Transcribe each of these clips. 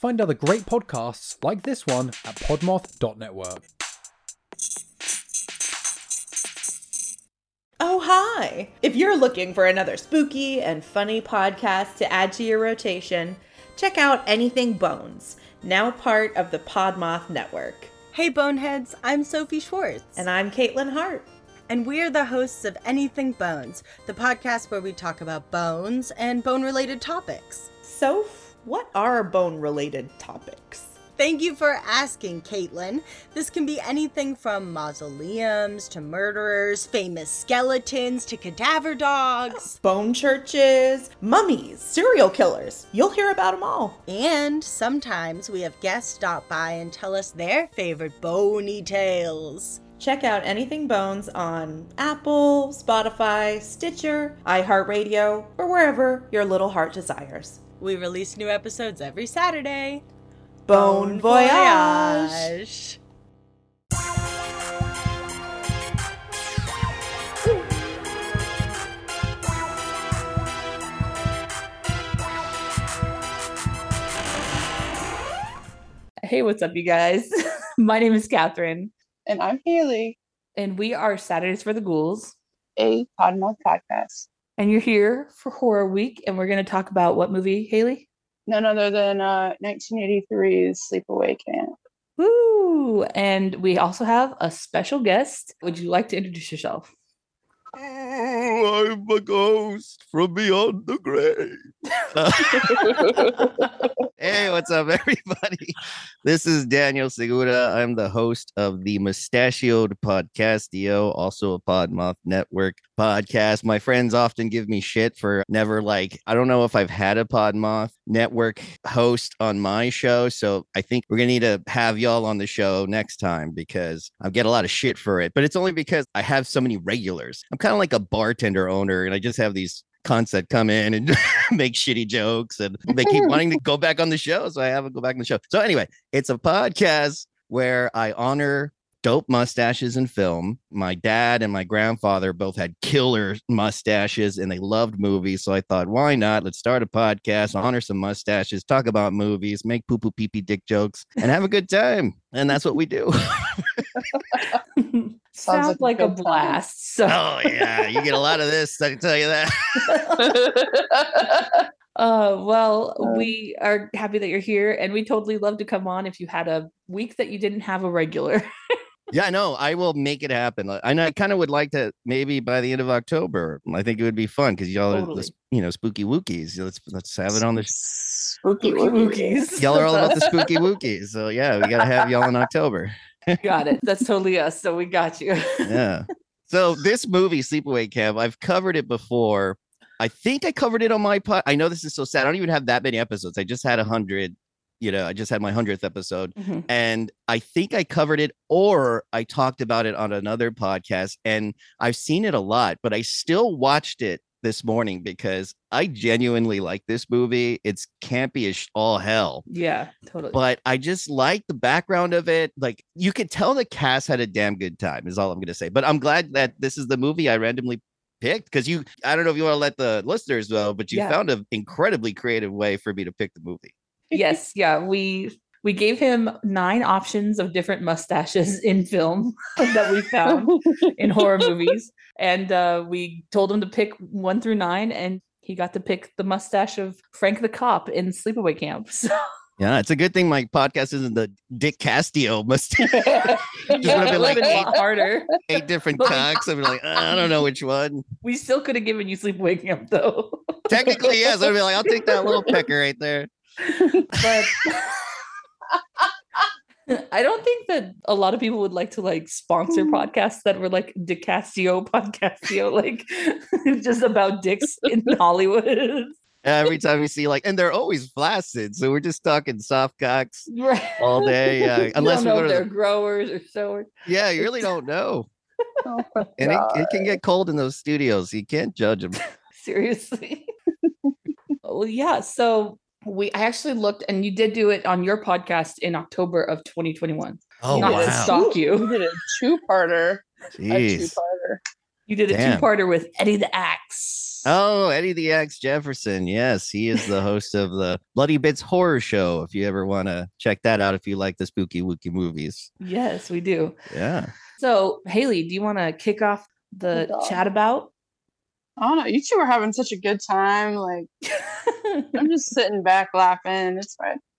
Find other great podcasts like this one at podmoth.network. Oh, hi! If you're looking for another spooky and funny podcast to add to your rotation, check out Anything Bones, now part of the Podmoth Network. Hey, Boneheads, I'm Sophie Schwartz. And I'm Caitlin Hart. And we're the hosts of Anything Bones, the podcast where we talk about bones and bone related topics. Soph, what are bone related topics? Thank you for asking, Caitlin. This can be anything from mausoleums to murderers, famous skeletons to cadaver dogs, bone churches, mummies, serial killers. You'll hear about them all. And sometimes we have guests stop by and tell us their favorite bony tales. Check out Anything Bones on Apple, Spotify, Stitcher, iHeartRadio, or wherever your little heart desires. We release new episodes every Saturday. Bon voyage. Hey, what's up, you guys? My name is Catherine. And I'm Haley. And we are Saturdays for the Ghouls, a Podmoth podcast. And you're here for Horror Week, and we're going to talk about what movie, Haley? none other than uh, 1983's Sleepaway Camp. Woo! And we also have a special guest. Would you like to introduce yourself? Oh, I'm a ghost from beyond the grave. hey, what's up, everybody? This is Daniel Segura. I'm the host of the Mustachioed Podcastio, also a Podmoth Network podcast. My friends often give me shit for never like, I don't know if I've had a Podmoth Network host on my show. So I think we're going to need to have y'all on the show next time because I get a lot of shit for it. But it's only because I have so many regulars. I'm kind of like a bartender owner and I just have these that come in and make shitty jokes and they keep wanting to go back on the show. So I have to go back on the show. So anyway, it's a podcast where I honor dope mustaches in film. My dad and my grandfather both had killer mustaches and they loved movies. So I thought, why not? Let's start a podcast, honor some mustaches, talk about movies, make poo poo pee pee dick jokes, and have a good time. And that's what we do. Sounds, Sounds like, like a blast. So. Oh yeah, you get a lot of this. I can tell you that. uh, well, uh, we are happy that you're here, and we totally love to come on if you had a week that you didn't have a regular. yeah, I know. I will make it happen. And I kind of would like to maybe by the end of October. I think it would be fun because y'all totally. are, you know, spooky wookies. Let's let's have it on the spooky wookies. Y'all are all about the spooky wookies. So yeah, we gotta have y'all in October got it. That's totally us. So we got you. yeah. So this movie, Sleepaway Camp, I've covered it before. I think I covered it on my pod. I know this is so sad. I don't even have that many episodes. I just had a hundred. You know, I just had my hundredth episode, mm-hmm. and I think I covered it, or I talked about it on another podcast. And I've seen it a lot, but I still watched it this morning because I genuinely like this movie. It's campy as all hell. Yeah, totally. But I just like the background of it. Like you could tell the cast had a damn good time, is all I'm gonna say. But I'm glad that this is the movie I randomly picked because you I don't know if you want to let the listeners know, but you yeah. found an incredibly creative way for me to pick the movie. Yes, yeah. We we gave him nine options of different mustaches in film that we found in horror movies. And uh, we told him to pick one through nine, and he got to pick the mustache of Frank the Cop in Sleepaway Camp. So. Yeah, it's a good thing my podcast isn't the Dick Castillo mustache. Just yeah, would have been like eight, harder. eight different cocks. I'd be like, I don't know which one. We still could have given you Sleepaway Camp though. Technically, yes. I'd be like, I'll take that little pecker right there. But I don't think that a lot of people would like to like sponsor mm. podcasts that were like DiCastio podcastio, like just about dicks in Hollywood. Every time we see like, and they're always flaccid, so we're just talking soft cocks right. all day. Yeah, unless we know they're the... growers or sowers. Yeah, you really don't know. oh and it, it can get cold in those studios. You can't judge them. Seriously. well, yeah. So we I actually looked and you did do it on your podcast in October of 2021. Oh, Not wow. to stalk you. You did a two-parter. A two-parter. You did a Damn. two-parter with Eddie the Axe. Oh, Eddie the Axe Jefferson. Yes, he is the host of the Bloody Bits Horror Show. If you ever want to check that out, if you like the spooky wookie movies. Yes, we do. Yeah. So, Haley, do you want to kick off the chat about? I don't know. You two are having such a good time. Like I'm just sitting back laughing. It's fine.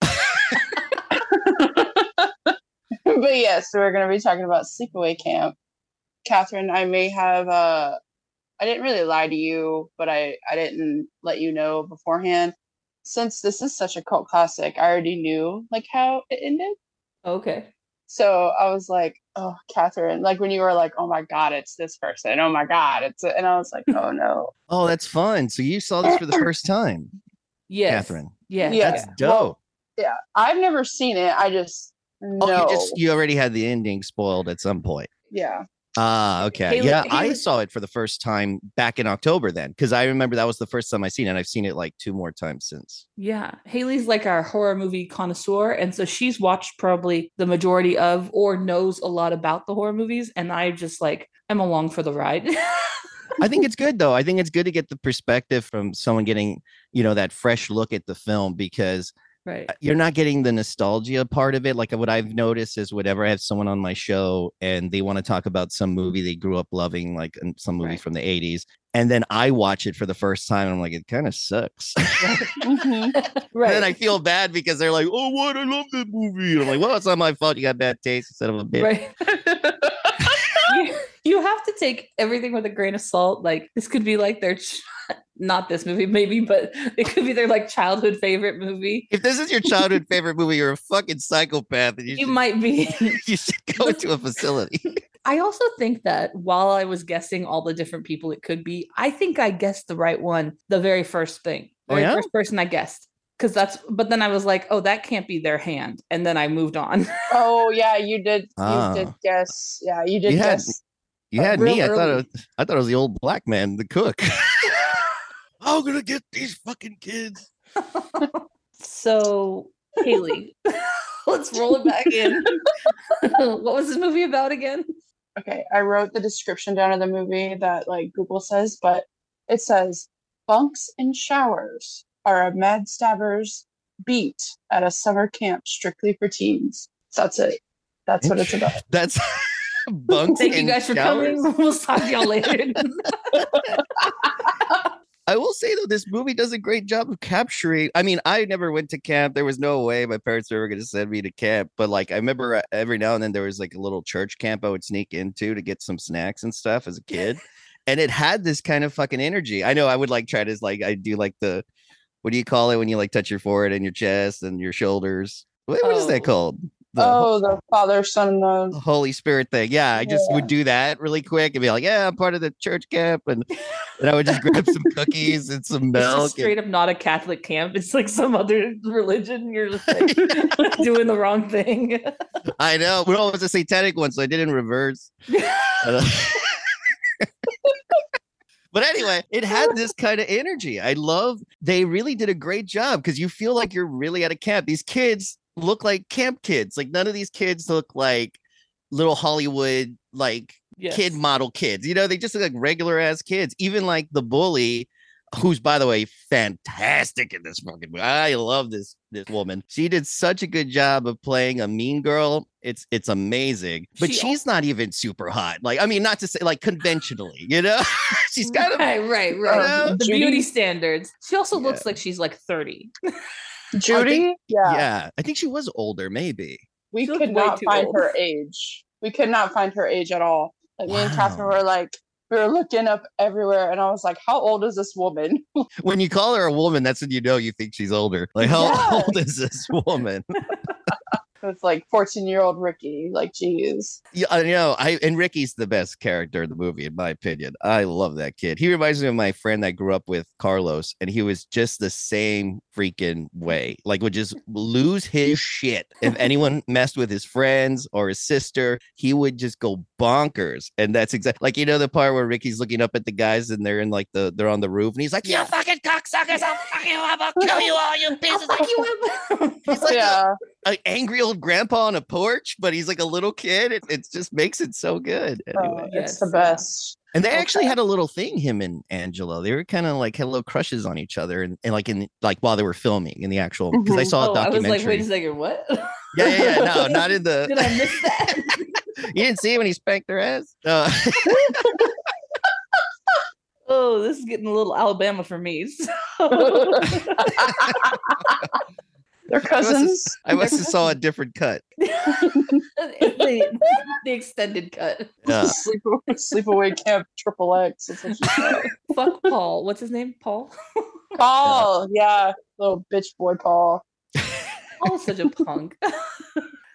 but yes, we're gonna be talking about sleepaway camp. Catherine, I may have uh I didn't really lie to you, but I, I didn't let you know beforehand. Since this is such a cult classic, I already knew like how it ended. okay. So I was like, oh, Catherine, like when you were like, oh my God, it's this person. Oh my God, it's, and I was like, oh no. Oh, that's fun. So you saw this for the first time, Yes. Catherine. Yeah. Yeah. That's yeah. dope. Well, Yeah, I've never seen it. I just know. Oh, you just you already had the ending spoiled at some point. yeah. Ah, okay. Haley- yeah, I saw it for the first time back in October then, because I remember that was the first time I seen it. and I've seen it like two more times since. Yeah. Haley's like our horror movie connoisseur. And so she's watched probably the majority of or knows a lot about the horror movies. And I just like, I'm along for the ride. I think it's good though. I think it's good to get the perspective from someone getting, you know, that fresh look at the film because right. you're not getting the nostalgia part of it. Like what I've noticed is whenever I have someone on my show and they want to talk about some movie they grew up loving, like some movie Right. from the 80s, and then I watch it for the first time and I'm like, it kind of sucks. Mhm. right. And then I feel bad because they're like, oh, what? I love that movie. And I'm like, well, it's not my fault. You got bad taste instead of a bit. right. you, you have to take everything with a grain of salt. Like this could be like their ch- not this movie, maybe, but it could be their like childhood favorite movie. If this is your childhood favorite movie, you're a fucking psychopath and you, You should, might be. you should go into a facility. I also think that while I was guessing all the different people it could be, I think I guessed the right one the very first thing. Oh, Very yeah? first person I guessed. Because that's but then I was like, oh, that can't be their hand. And then I moved on. oh yeah, you did. Ah. You did guess. Yeah, you did You had- guess. You Uh, had real me. I thought it was, I thought it was the old black man, the cook. I'm gonna get these fucking kids. so Haley, let's roll it back in. what was this movie about again? Okay, I wrote the description down of the movie that like Google says, but it says bunks and showers are a mad stabber's beat at a summer camp strictly for teens. That's it. That's what it's about. That's bunks. Thank you guys for showers. coming. We'll talk to y'all later. I will say though, this movie does a great job of capturing. I mean, I never went to camp. There was no way my parents were ever going to send me to camp. But like, I remember uh, every now and then there was like a little church camp I would sneak into to get some snacks and stuff as a kid, and it had this kind of fucking energy. I know I would like try to like I do like the what do you call it when you like touch your forehead and your chest and your shoulders? What, what is that Oh. called? The Oh, the Father, Son, the Holy Spirit thing. Yeah, I just Yeah. would do that really quick and be like, "Yeah, I'm part of the church camp," and and I would just grab some cookies and some It's milk. just straight up not a Catholic camp. It's like some other religion. You're just like doing the wrong thing. I know. Well, it was a satanic one, so I did it in reverse. But anyway, it had this kind of energy. I love. They really did a great job because you feel like you're really at a camp. These kids look like camp kids. Like none of these kids look like little Hollywood like Yes. kid model kids. You know, they just look like regular ass kids. Even like the bully, who's by the way fantastic in this fucking movie. I love this this woman. She did such a good job of playing a mean girl. It's it's amazing. But She she's not even super hot. Like I mean, not to say like conventionally, you know. she's mm, kind of right, right, right. know, the beauty standards. She also Yeah. looks like she's like 30. Judy. yeah. yeah. I think she was older, maybe. we She could way not find old. her age. We could not find her age at all. Like me and Catherine were like, we were looking up everywhere, and I was like, "How old is this woman?" When you call her a woman, that's when you know you think she's older. Like, how Yeah. old is this woman? It's like fourteen-year-old Ricky. Like, geez. Yeah, I know. I and Ricky's the best character in the movie, in my opinion. I love that kid. He reminds me of my friend that grew up with Carlos, and he was just the same freaking way. Like, would just lose his shit if anyone messed with his friends or his sister. He would just go bonkers, and that's exactly like you know the part where Ricky's looking up at the guys and they're in like the they're on the roof, and he's like, "You Yeah. fucking cocksuckers! I'll fuck you up! I'll kill you all, you pieces of you!" He's like, yeah, an angry old grandpa on a porch, but he's like a little kid. It, it just makes it so good. Oh, Anyway. it's the best. And they actually had a little thing, him and Angela. They were kind of like had little crushes on each other, and, and like in like while they were filming in the actual because I Mhm. saw a documentary. I was like, wait a second, what? yeah, yeah, yeah, no, not in the. Did I miss that? you didn't see when he spanked her ass. Uh, oh, this is getting a little Alabama for me. so- They're cousins. I must have saw a different cut. the, the extended cut. Yeah. Sleep, sleepaway camp triple X. That's what she said. Fuck Paul. What's his name? Paul. Paul, yeah, little bitch boy Paul. Paul's such a punk.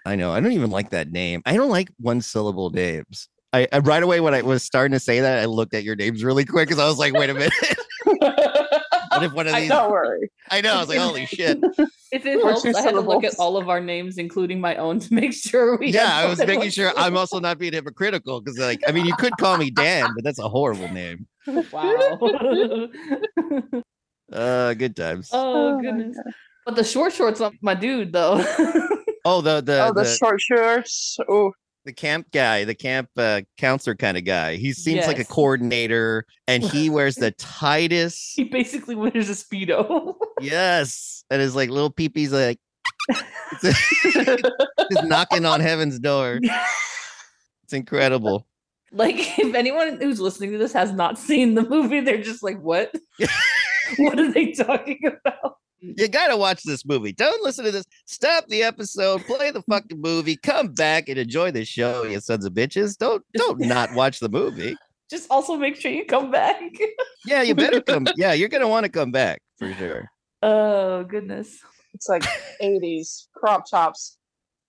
I know. I don't even like that name. I don't like one syllable names. I, I right away when I was starting to say that, I looked at your names really quick because I was like, wait a minute. What if one of I, these? don't worry. I know. I was like, holy shit. If it Or helps, I had to look at all of our names, including my own, to make sure we. Yeah, I was making one sure I'm also not being hypocritical because, like, I mean, you could call me Dan, but that's a horrible name. Wow. Uh, good times. oh my goodness. But the short shorts on my dude though. Oh, the the oh, the, the, short shorts. Oh, the camp guy, the camp uh, counselor kind of guy. He seems like a coordinator, and he wears the tightest. he basically wears a speedo. Yes, and his like little peepees like just knocking on heaven's door. It's incredible. like if anyone who's listening to this has not seen the movie, they're just like, "What? what are they talking about?" You gotta watch this movie. Don't listen to this. Stop the episode. Play the fucking movie. Come back and enjoy the show, you sons of bitches. Don't don't not watch the movie. Just also make sure you come back. Yeah, you better come. Yeah, you're gonna want to come back for sure. oh goodness. it's like 80s crop tops.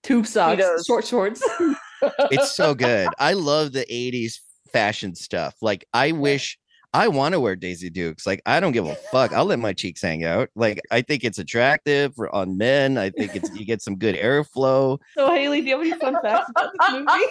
Tube socks, Speedos. short shorts. It's so good. I love the 80s fashion stuff. Like, I wish I want to wear Daisy Dukes. Like, I don't give a fuck. I'll let my cheeks hang out. Like, I think it's attractive for on men. I think it's you get some good airflow. so Haley, do you have any fun facts about this movie?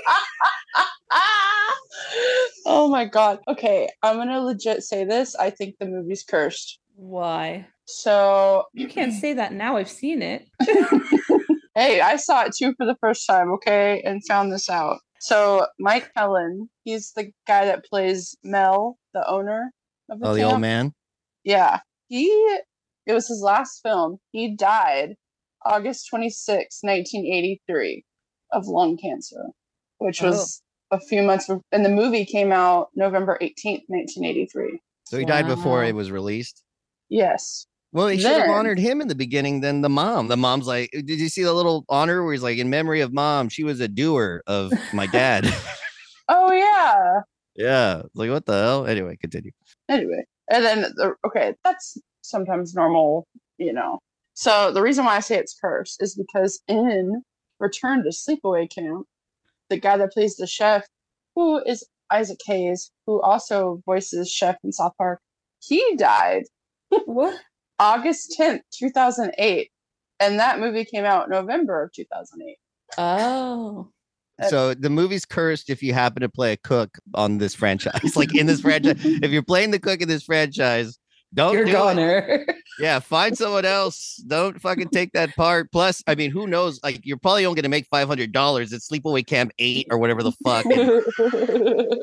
oh my god. Okay, I'm gonna legit say this. I think the movie's cursed. Why? So, You can't say that now. I've seen it. hey, I saw it too for the first time, okay, and found this out. So, Mike Kellin, he's the guy that plays Mel, the owner of the Oh, the old man. Yeah. He it was his last film. He died August 26, 1983 of lung cancer, which oh. was a few months bef- and the movie came out November 18th, 1983. So he died before it was released. Yes. Well, they should have honored him in the beginning than the mom. The mom's like, uh, did you see the little honor where he's like, in memory of mom, she was a doer of my dad. Oh yeah. Yeah. Like, what the hell? Anyway, continue. Anyway, and then the, okay, that's sometimes normal, you know. So the reason why I say it's cursed is because in Return to Sleepaway Camp, the guy that plays the chef, who is Isaac Hayes, who also voices Chef in South Park, he died What? August 10th, 2008. And that movie came out November of 2008. Oh. Uh, So the movie's cursed if you happen to play a cook on this franchise. like in this franchise, if you're playing the cook in this franchise, don't You're do a it. goner. Yeah, find someone else. Don't fucking take that part. Plus, I mean, who knows? Like, you're probably only gonna make five hundred dollars at Sleepaway Camp Eight or whatever the fuck. and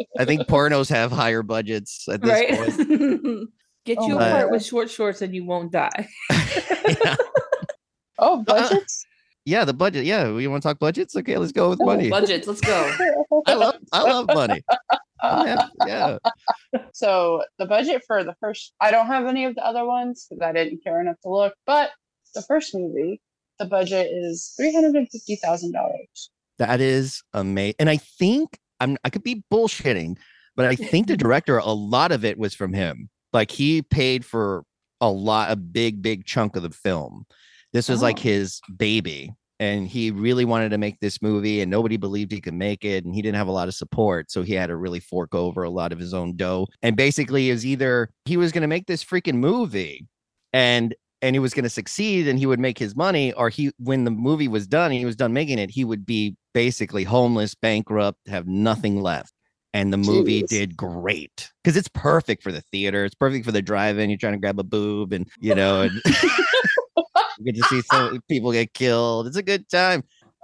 I think pornos have higher budgets at this right? point. Get Oh you a part with short shorts and you won't die. yeah. oh, budgets? Yeah, the budget. Yeah, we want to talk budgets. Okay, let's go with money. Budgets, let's go. I love, I love money. I'm yeah, So the budget for the first, I don't have any of the other ones because I didn't care enough to look. But the first movie, the budget is three hundred and fifty thousand dollars. that is amazing. And I think I'm, I could be bullshitting, but I think the director, a lot of it was from him. Like he paid for a lot, a big, big chunk of the film. This was like Oh. his baby. And he really wanted to make this movie, and nobody believed he could make it. And he didn't have a lot of support. So he had to really fork over a lot of his own dough. And basically, is either he was going to make this freaking movie and and he was going to succeed and he would make his money or he when the movie was done and he was done making it he would be basically homeless bankrupt have nothing left and the movie Jeez. did great because it's perfect for the theater it's perfect for the drive-in you're trying to grab a boob and you know and get to see some people get killed. It's a good time.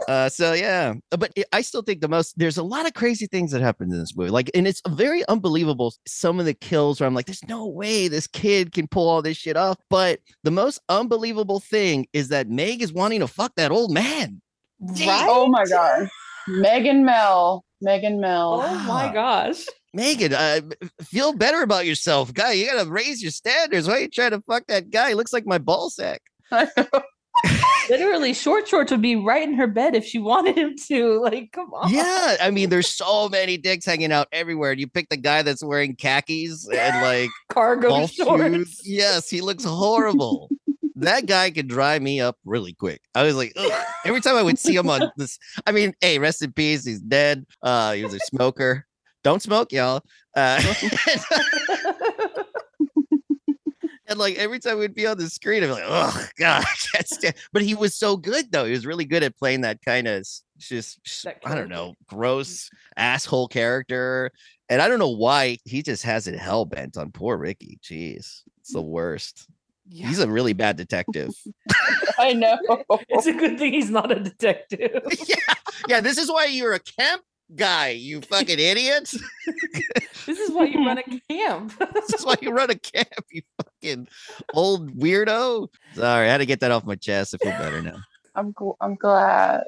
Uh, so yeah, Uh, but I still think the most there's a lot of crazy things that happen in this movie. Like, and it's very unbelievable. Some of the kills where I'm like, there's no way this kid can pull all this shit off. But the most unbelievable thing is that Meg is wanting to fuck that old man. Right? Oh my god. Megan Mel. Megan Mel. Oh my gosh. Megan, uh, feel better about yourself, guy. You gotta raise your standards. Why are you trying to fuck that guy? He looks like my ball sack. Literally, short shorts would be right in her bed if she wanted him to. Like, come on. Yeah, I mean, there's so many dicks hanging out everywhere. And you pick the guy that's wearing khakis and like Cargo shorts. shoes. Yes, he looks horrible. that guy could dry me up really quick. I was like, Ugh. every time I would see him on this. I mean, hey, rest in peace. He's dead. Uh, he was a smoker. Don't smoke, y'all. Uh, and like every time we'd be on the screen, I'm like, oh god, I can't stand. But he was so good though. He was really good at playing that kind of just I don't know, mm-hmm. gross asshole character. And I don't know why he just has it hell bent on poor Ricky. Jeez, it's the worst. Yeah. He's a really bad detective. I know. It's a good thing he's not a detective. yeah, yeah. This is why you're a camp guy, you fucking idiot. this is why you run a camp. this is why you run a camp, you fucking old weirdo. Sorry, I had to get that off my chest. I feel better now. I'm gl- I'm glad.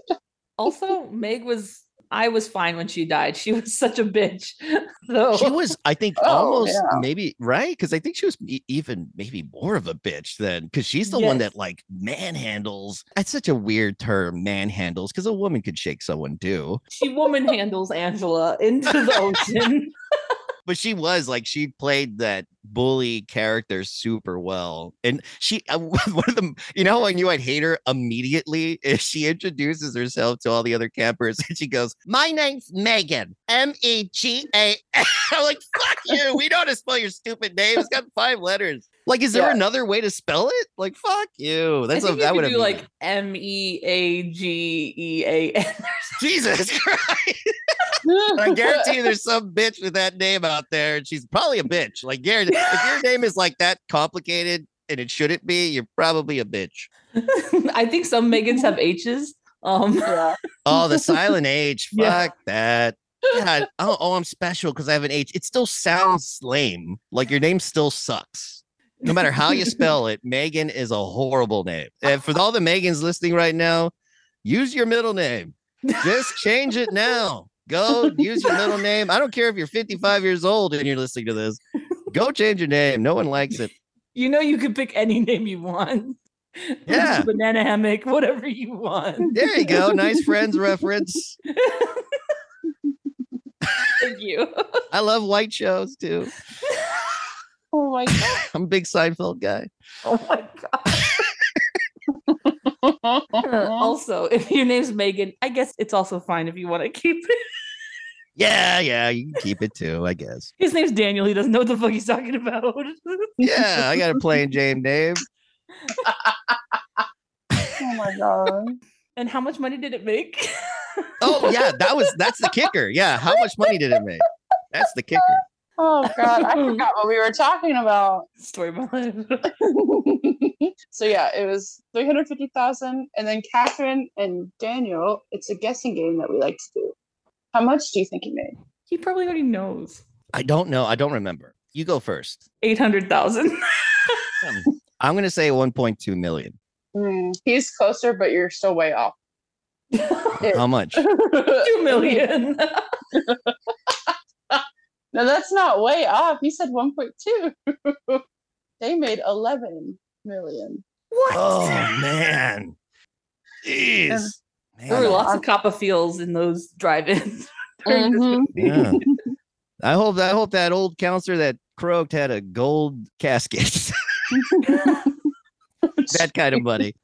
also, Meg was I was fine when she died. She was such a bitch. So She was, I think, Oh, almost yeah. maybe right because I think she was even maybe more of a bitch than because she's the one that like manhandles. That's such a weird term, manhandles, because a woman could shake someone too. she woman handles Angela into the ocean. But she was like she played that bully character super well, and she uh, one of them. You know, I knew I'd hate her immediately if she introduces herself to all the other campers, and she goes, "My name's Megan, M E G A." I'm like, "Fuck you! We know how to spell your stupid name. It's got five letters. Like, is there Yeah. another way to spell it? Like, fuck you. I That's a, you that would have do like M E A G E A N. Jesus Christ. I guarantee you there's some bitch with that name out there, and she's probably a bitch. Like, guarantee, if your name is like that complicated and it shouldn't be, you're probably a bitch. I think some Megans have H's. Um, yeah. Oh, the silent H. Yeah. Fuck that. God, oh, oh, I'm special because I have an H. It still sounds lame. Like your name still sucks. No matter how you spell it, Megan is a horrible name. And for all the Megans listening right now, use your middle name. Just change it now. Go use your middle name. I don't care if you're 55 years old and you're listening to this. Go change your name. No one likes it. you know you can pick any name you want. Yeah. Banana hammock, whatever you want. There you go. Nice friends reference. Thank you. I love white shows too. My I'm a big Seinfeld guy. Oh my god. god. also, if your name's Megan, I guess it's also fine if you want to keep it. Yeah, yeah, you can keep it too, I guess. His name's Daniel. He doesn't know what the fuck he's talking about. Yeah, I got a plain Jane name. oh my god. and how much money did it make? Oh yeah, that was that's the kicker. Yeah, how much money did it make? That's the kicker. Oh god. I forgot what we were talking about. Story of my life. so yeah, it was 350,000 and then Catherine and Daniel, it's a guessing game that we like to do. How much do you think he made? he probably already knows. I don't know. I don't remember. You go first. Eight hundred thousand. Um, I'm gonna say 1.2 million. Hmm, he's closer, but you're still way off. How much? Two million. No, that's not way off. You said 1.2. they made 11 million. what? Oh man. Jeez. there were lots of Copperfields in those drive-ins. during this Mhm. Yeah. I hope I hope that old counselor that croaked had a gold casket. that kind of money.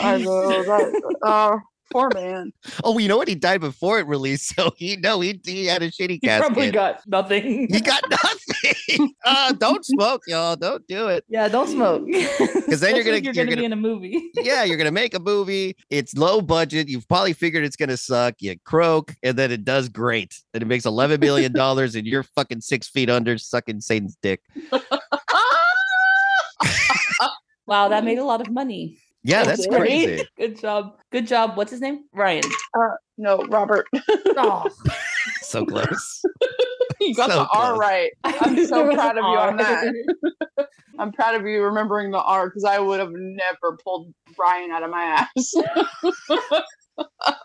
I know. That, oh, poor man. Oh, you know what? He died before it released, so he no, he, he had a shitty cat. He casket. probably got nothing. he got nothing. uh, don't smoke, y'all. Don't do it. yeah, don't smoke. Because then you're gonna- you're, you're gonna, gonna- be in a movie. Yeah, you're gonna make a movie. It's low budget. You've probably figured it's gonna suck. You croak, and then it does great, and it makes eleven million dollars, and you're fucking six feet under sucking Satan's dick. Wow, that made a lot of money. Yeah, that's Right? crazy. Good job. Good job. What's his name? Ryan. Uh, no, Robert. Oh, So close. you got So the R right. I'm so proud of you on that. I'm proud of you remembering the R because I would have never pulled Ryan out of my ass.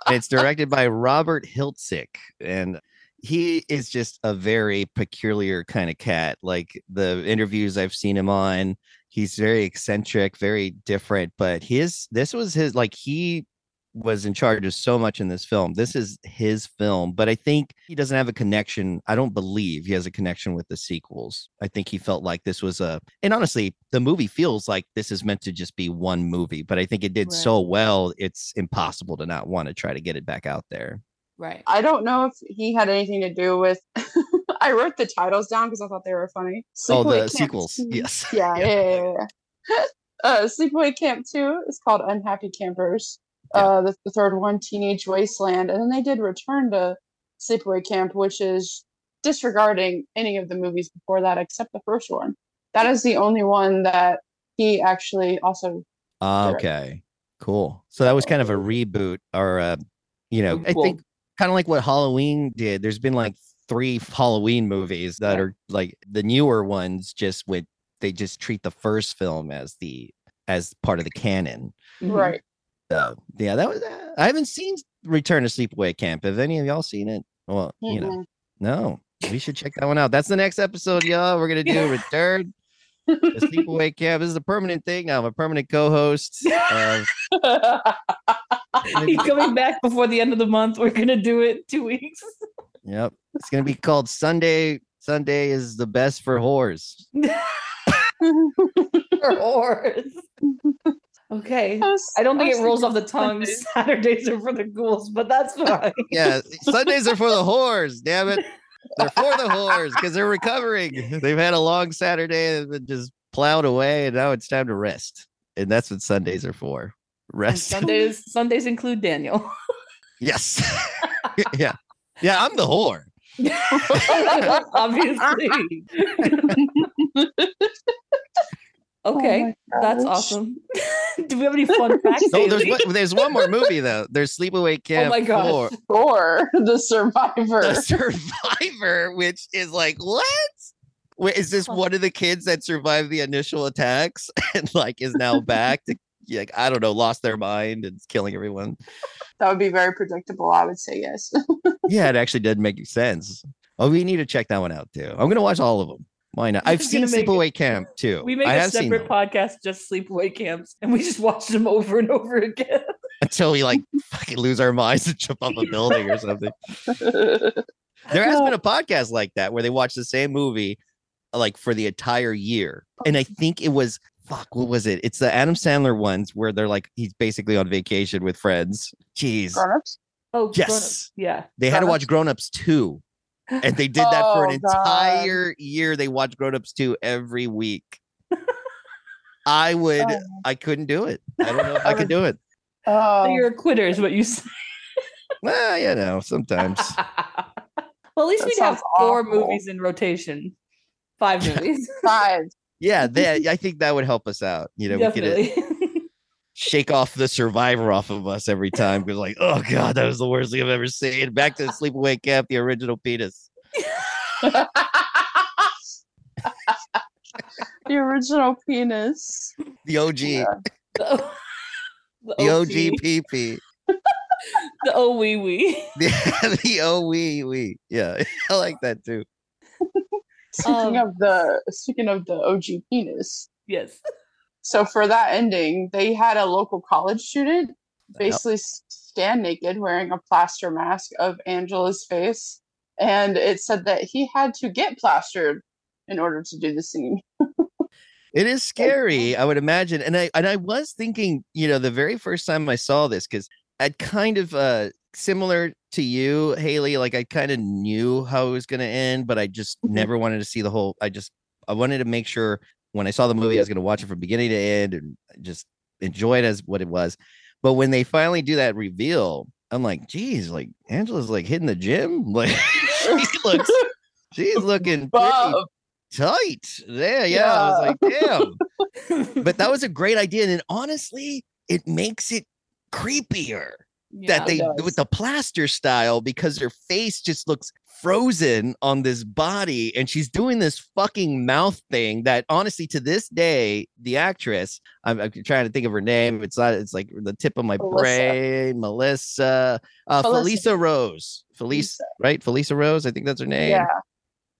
It's directed by Robert Hiltzik, and he is just a very peculiar kind of cat. Like the interviews I've seen him on, he's very eccentric, very different. But his this was his like he was in charge of so much in this film. This is his film, but I think he doesn't have a connection. I don't believe he has a connection with the sequels. I think he felt like this was a, and honestly, the movie feels like this is meant to just be one movie, but I think it did so well, it's impossible to not want to try to get it back out there. right. I don't know if he had anything to do with. I wrote the titles down because I thought they were funny. Oh, Sleepaway the Camp sequels. 2. Yes. Yeah, yeah, yeah. yeah, yeah. uh, Sleepaway Camp 2 is called Unhappy Campers. Yeah. Uh, the, the third one, Teenage Wasteland. And then they did return to Sleepaway Camp, which is disregarding any of the movies before that except the first one. That is the only one that he actually also. Sure. Okay. Cool. So that was kind of a reboot or uh, you know, I think kind of like what Halloween did. There's been like three Halloween movies that are like the newer ones just with they just treat the first film as the as part of the canon. Mhm. Right. So yeah, that was uh, I haven't seen Return to Sleepaway Camp. Have any of y'all seen it? Well, you know, no. We should check that one out. That's the next episode, y'all. We're gonna do Return to Sleepaway Camp. This is a permanent thing now. I'm a permanent co-host. of He's coming back before the end of the month. We're gonna do it two weeks. Yep. It's gonna be called Sunday. Sunday is the best for whores. For whores. Okay. I don't think it rolls off the tongue. Saturdays are for the ghouls, but that's fine. Yeah, Sundays are for the whores. Damn it. They're for the whores because they're recovering. They've had a long Saturday and been just plowed away, and now it's time to rest. And that's what Sundays are for. And Rest. Sundays, Sundays include Daniel. yes. yeah. Yeah, I'm the whore. Obviously. Oh okay, that's awesome. Do we have any fun facts? Oh, there's one, there's one more movie though. There's Sleepaway oh Camp Oh my gosh. 4, Or the survivor. The Survivor, which is like what? Wait, is this one of the kids that survived the initial attacks and like is now back to like I don't know, lost their mind and killing everyone? That would be very predictable. I would say yes. Yeah, it actually did make sense. Oh, we need to check that one out too. I'm gonna watch all of them. Why not? This I've seen gonna it- Sleepaway Camp too. We make I a have separate podcast just sleepaway camps, and we just watch them over and over again. until we like fucking lose our minds and jump off a building or something. There has been a podcast like that where they watch the same movie like for the entire year. And I think it was fuck, what was it? It's the Adam Sandler ones where they're like he's basically on vacation with friends. Jeez. Grown-ups? Oh, Yes. grown-ups. Yeah. They had to Grown-Ups? watch Grown Ups 2. And they did that for an Oh, God. entire year. They watched Grown Ups 2 every week. I would Oh. I couldn't do it. I don't know if I could do it. Oh, So you're a quitter, is what you say. Well, you know, sometimes. well, at least That we'd have four awful. movies in rotation. Five movies. five. Yeah, they, I think that would help us out. You know, we could shake off the survivor off of us every time because like oh god that was the worst thing i've ever seen back to the sleepaway camp the original penis the original penis. the og Yeah. the, the og pp The oh wee wee. the, the o wee wee yeah i like that too Speaking Um, of the speaking of the OG penis. Yes. So for that ending, they had a local college student basically s stand naked wearing a plaster mask of Angela's face. And it said that he had to get plastered in order to do the scene. it is scary i would imagine and i and i was thinking you know the very first time i saw this because i'd kind of uh similar to you haley like i kind of knew how it was going to end but i just Mhm. never wanted to see the whole i just i wanted to make sure when i saw the movie i was going to watch it from beginning to end and just enjoy it as what it was. But when they finally do that reveal i'm like geez like angela's like hitting the gym? Like she looks she's looking tight. Yeah yeah i was like damn. But that was a great idea and then honestly it makes it creepier Yeah. that they with the plaster style because her face just looks frozen on this body and she's doing this fucking mouth thing that honestly to this day the actress I'm, I'm trying to think of her name it's not it's like the tip of my Melissa. brain melissa uh Melissa. felissa rose felissa right felissa rose i think that's her name Yeah.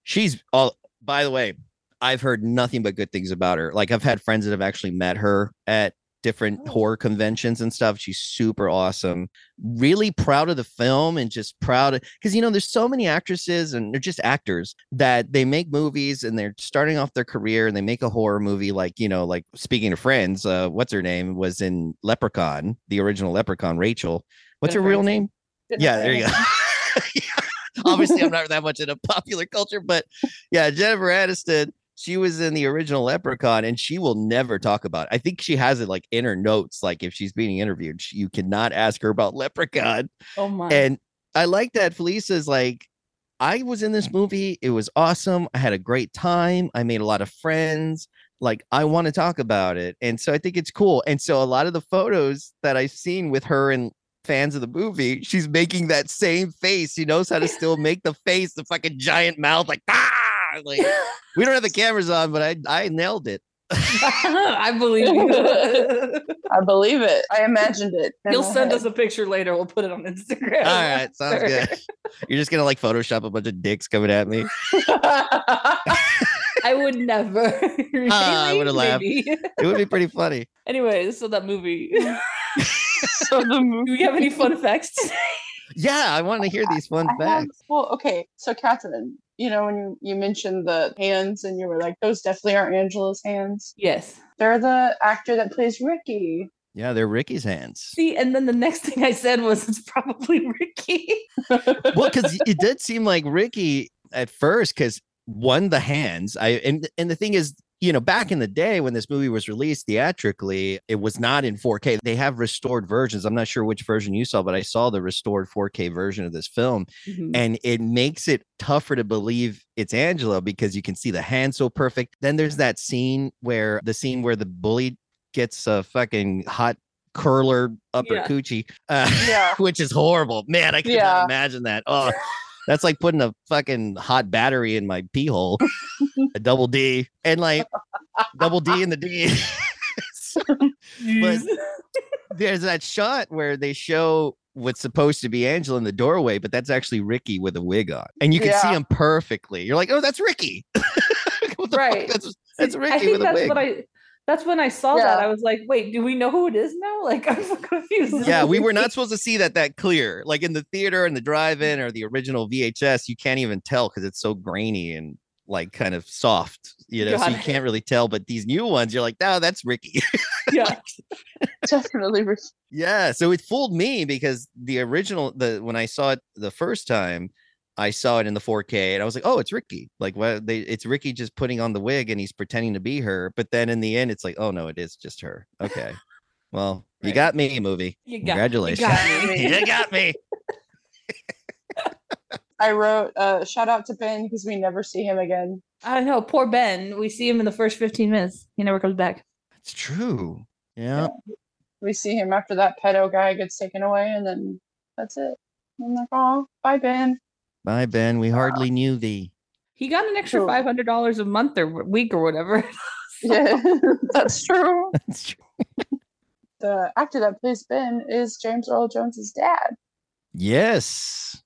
she's all by the way i've heard nothing but good things about her like i've had friends that have actually met her at different Oh. horror conventions and stuff she's super awesome really proud of the film and just proud because you know there's so many actresses and they're just actors that they make movies and they're starting off their career and they make a horror movie like you know like speaking of friends uh what's her name was in leprechaun the original leprechaun rachel what's her real name yeah, there you go. Obviously, I'm not that much into popular culture, but yeah, Jennifer Aniston. She was in the original Leprechaun, and she will never talk about. It. I think she has it like in her notes, like if she's being interviewed, she, you cannot ask her about Leprechaun. Oh my. And I like that Felicia's like, I was in this movie. It was awesome. I had a great time. I made a lot of friends. Like, I want to talk about it. And so I think it's cool. And so a lot of the photos that I've seen with her and fans of the movie, she's making that same face. She knows how to still make the face, the fucking giant mouth, like, ah, like we don't have the cameras on, but I I nailed it. I believe you. I believe it. I imagined it. in He'll send head. us a picture later. We'll put it on Instagram. All right, sounds good. You're just gonna like Photoshop a bunch of dicks coming at me. I would never. Ah, I would've laughed. It would be pretty funny. Anyway, so that movie. so the movie. Do we have any fun facts today? Yeah, I want to hear these fun I have- facts. well, okay. So, Catherine, you know, when you, you mentioned the hands and you were like, those definitely aren't Angela's hands. Yes. They're the actor that plays Ricky. Yeah, they're Ricky's hands. See, and then the next thing I said was it's probably Ricky. well, because it did seem like Ricky at first, because one, the hands. I and and the thing is, you know, back in the day when this movie was released theatrically, it was not in 4K. They have restored versions. I'm not sure which version you saw, but I saw the restored 4K version of this film, and it makes it tougher to believe it's Angela because you can see the hand so perfect. Then there's that scene where the scene where the bully gets a fucking hot curler upper Yeah. coochie. Uh, Yeah. which is horrible. Man, I could Yeah. not imagine that. Oh, that's like putting a fucking hot battery in my pee hole. a double D and like double D in the D. Jeez. There's that shot where they show what's supposed to be Angela in the doorway, but that's actually Ricky with a wig on, and you can see him perfectly. You're like, oh, that's Ricky. What the fuck? Right. That's that's I Ricky think with a that's wig. what I. That's when I saw that. I was like, "Wait, do we know who it is now?" Like, I'm so confused. Yeah, we were not supposed to see that that clear. Like in the theater and the drive-in or the original VHS, you can't even tell because it's so grainy and like kind of soft, you know. so you it. can't really tell. But these new ones, you're like, no, that's Ricky. Yeah. Definitely Ricky. yeah. So it fooled me because the original, the when I saw it the first time, I saw it in the 4K and I was like, oh, it's Ricky. Like, what they it's Ricky just putting on the wig and he's pretending to be her. But then in the end, it's like, oh no, it is just her. Okay. Well, you got me, movie. You got, Congratulations. You got me. you got me. I wrote, uh, shout out to Ben because we never see him again. I know. Poor Ben. We see him in the first 15 minutes. He never comes back. It's true. Yeah. We see him after that pedo guy gets taken away, and then that's it. I'm like, oh, bye, Ben. Bye, Ben. We hardly knew thee. He got an extra five hundred dollars a month or week or whatever. Yeah, that's true. That's true. The actor that plays Ben is James Earl Jones's dad. Yes.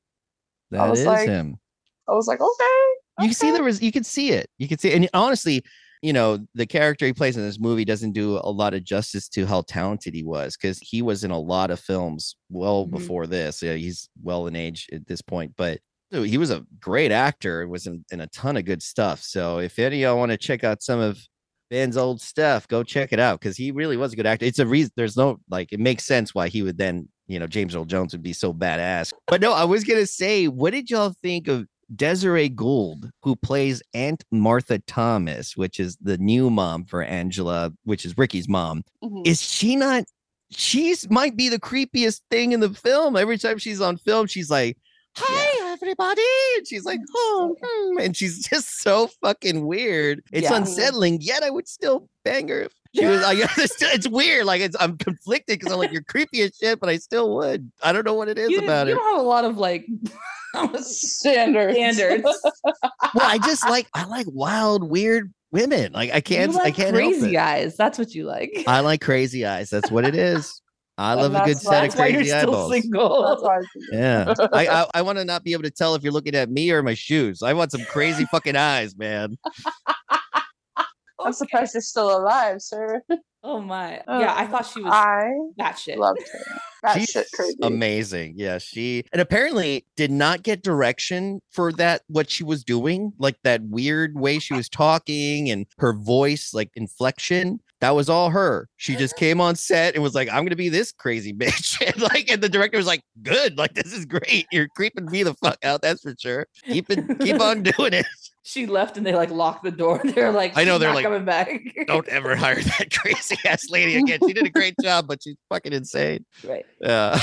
That was like, him. I was like, okay. You can see okay. the res- you can see it. You can see it. and honestly, you know, the character he plays in this movie doesn't do a lot of justice to how talented he was because he was in a lot of films well Mhm. before this. Yeah, he's well in age at this point, but so he was a great actor, was in, in a ton of good stuff. So if any of y'all want to check out some of Ben's old stuff, go check it out because he really was a good actor. It's a reason there's no like it makes sense why he would then, you know, James Earl Jones would be so badass. But no, I was gonna say, what did y'all think of Desiree Gould, who plays Aunt Martha Thomas, which is the new mom for Angela, which is Ricky's mom? Mhm. Is she not? She's might be the creepiest thing in the film. Every time she's on film, she's like, "Hi, everybody," and she's like, "Oh," hmm," and she's just so fucking weird. It's Yeah. unsettling. Yet I would still bang her. She was like, it's, it's weird. Like it's I'm conflicted because I'm like, you're creepy as shit, but I still would. I don't know what it is You, about you it. don't have a lot of like Standards. standards. Well, I just like I like wild, weird women. Like I can't like I can't help crazy it. eyes. That's what you like. I like crazy eyes. That's what it is. I love a good set of That's you're crazy still eyeballs. Single. Yeah. I I, I want to not be able to tell if you're looking at me or my shoes. I want some crazy fucking eyes, man. I'm surprised you're still alive, sir. Oh my. Oh, yeah, I thought she was I that shit. loved her. That She's shit crazy. Amazing. Yeah, she and apparently did not get direction for that what she was doing, like that weird way she was talking and her voice, like inflection. That was all her. She just came on set and was like, "I'm gonna be this crazy bitch," and like, and the director was like, "Good, like this is great. You're creeping me the fuck out. That's for sure. Keep it, keep on doing it. She left and they like locked the door. They're like, I know, they're like, coming back. Don't ever hire that crazy ass lady again. She did a great job, but she's fucking insane." right. Uh,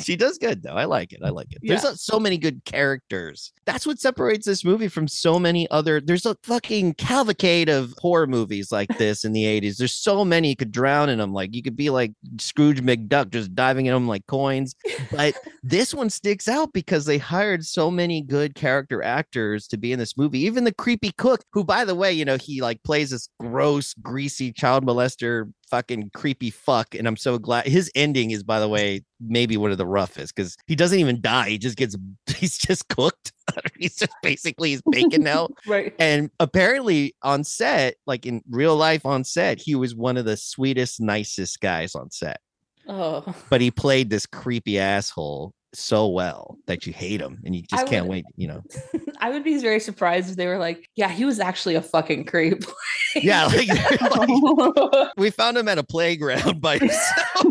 she does good though. I like it. I like it. There's Yeah. uh, so many good characters. That's what separates this movie from so many other. There's a fucking cavalcade of horror movies like this in the 80s. There's so many you could drown in them. Like you could be like Scrooge McDuck, just diving in them like coins. But this one sticks out because they hired so many good character actors to be in this movie. Even the creepy cook, who by the way, you know, he like plays this gross, greasy child molester fucking creepy fuck and i'm so glad his ending is by the way maybe one of the roughest because he doesn't even die he just gets he's just cooked he's just basically he's bacon now Right. and apparently on set like in real life on set he was one of the sweetest nicest guys on set Oh. but he played this creepy asshole so well that you hate him and you just I can't would- wait you know I would be very surprised if they were like, yeah, he was actually a fucking creep. yeah like, like, we found him at a playground by himself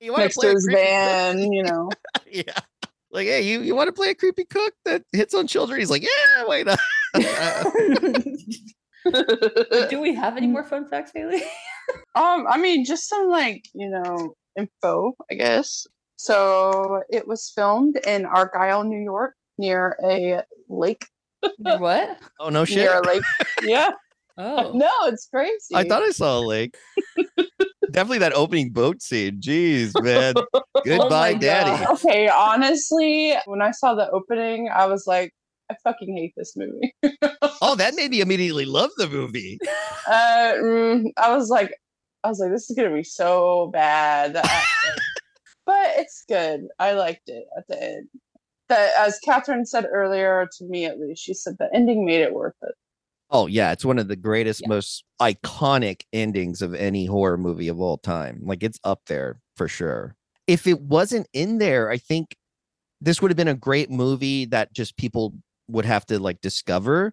You wanna Next play to his creepy cook? van, you know. yeah. Like, hey, you, you want to play a creepy cook that hits on children? He's like, yeah, why not? Do we have any more fun facts, Haley? Um, I mean, just some like you know info, I guess. So it was filmed in Argyle, New York, near a lake. what? oh no shit! Near a lake. yeah. Oh. No, it's crazy. I thought I saw a lake. Definitely that opening boat scene. Jeez, man. Goodbye, my daddy. God. Okay, honestly, when I saw the opening, I was like, I fucking hate this movie. Oh, that made me immediately love the movie. Uh, mm, I was like, I was like, this is gonna be so bad. But it's good. I liked it at the end. That, as Catherine said earlier, to me at least, she said the ending made it worth it. Oh yeah, it's one of the greatest, Yeah. most iconic endings of any horror movie of all time. Like it's up there for sure. If it wasn't in there, I think this would have been a great movie that just people would have to like discover.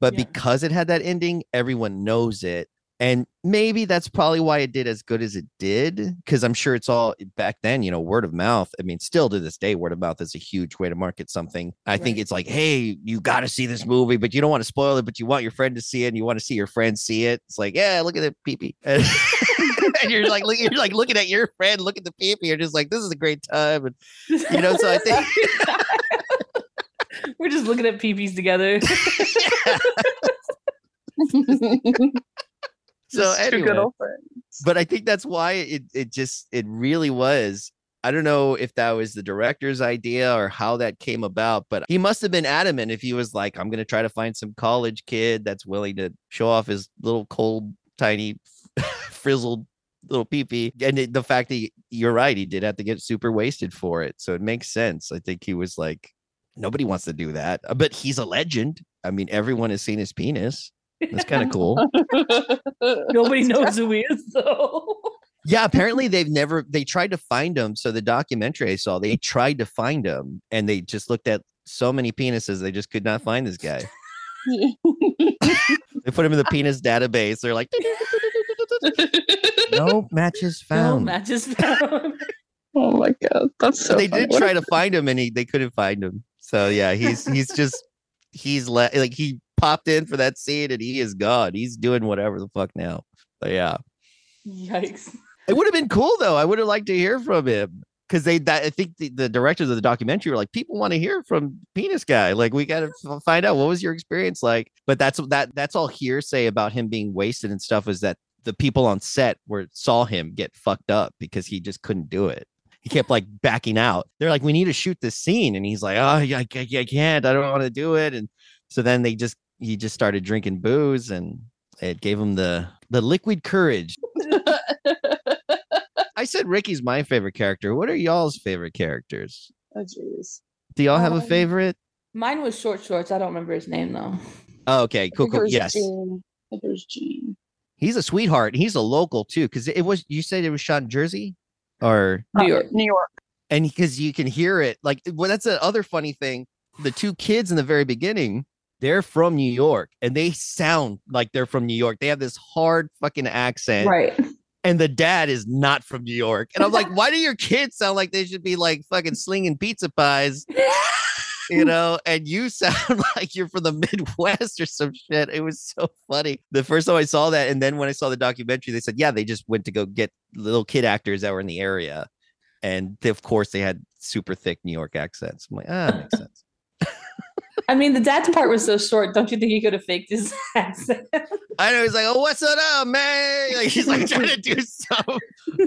But Yeah. because it had that ending, everyone knows it. And maybe that's probably why it did as good as it did. Because I'm sure it's all eh, back then, you know, word of mouth. I mean, still to this day, word of mouth is a huge way to market something. I think it's like, hey, you got to see this movie, but you don't want to spoil it, but you want your friend to see it, and you want to see your friend see it. It's like, yeah, look at the peepee. And, and you're like, look, you're like looking at your friend, look at the peepee. You're just like, this is a great time. And you know, so I think We're just looking at peepees together. So anyway. good old but I think that's why it it just it really was. I don't know if that was the director's idea or how that came about, but he must have been adamant if he was like, I'm gonna try to find some college kid that's willing to show off his little cold, tiny, frizzled little peepee. And it- the fact that he- you're right, he did have to get super wasted for it. So it makes sense. I think he was like, nobody wants to do that. But he's a legend. I mean, everyone has seen his penis. That's kind of cool. Nobody knows who he is, though. Yeah, apparently they've never they tried to find him. So the documentary I saw, they tried to find him and they just looked at so many penises, they just could not find this guy. They put him in the penis database. They're like, no matches No found. matches found. oh my god, that's so. so they funny. did What try to find him and he they couldn't find him. So yeah, he's he's just he's le- like he popped in for that scene and he is gone. He's doing whatever the fuck now. But yeah. Yikes. It would have been cool though. I would have liked to hear from him because they. That, I think the, the directors of the documentary were like, people want to hear from Penis Guy. Like, we got to find out what was your experience like. But that's that. That's all hearsay about him being wasted and stuff. Is that the people on set were saw him get fucked up because he just couldn't do it. He kept like backing out. They're like, "We need to shoot this scene," and he's like, "Oh, I, I, I can't. I don't want to do it." And so then they just he just started drinking booze, and it gave him the the liquid courage. I said Ricky's my favorite character. What are y'all's favorite characters? oh jeez. Do y'all have a Um, favorite? Mine was short shorts. I don't remember his name though. Oh, okay, I cool, think cool. Yes, Gene. I think it was Gene. he's a sweetheart. He's a local too, because it was. You said it was shot in Jersey, or New York. New York. and because you can hear it like well that's the other funny thing the two kids in the very beginning they're from new york and they sound like they're from new york. They have this hard fucking accent Right. and the dad is not from new york. And i'm like why do your kids sound like they should be like fucking slinging pizza pies? You know and you sound like you're from the midwest or some shit. It was so funny. The first time i saw that and then when i saw the documentary they said yeah they just went to go get little kid actors that were in the area. And they- of course they had super thick new york accents. I'm like ah that makes sense I mean, the dad's part was so short. Don't you think he could have faked his accent? i know he's like oh what's up man like he's like trying to do something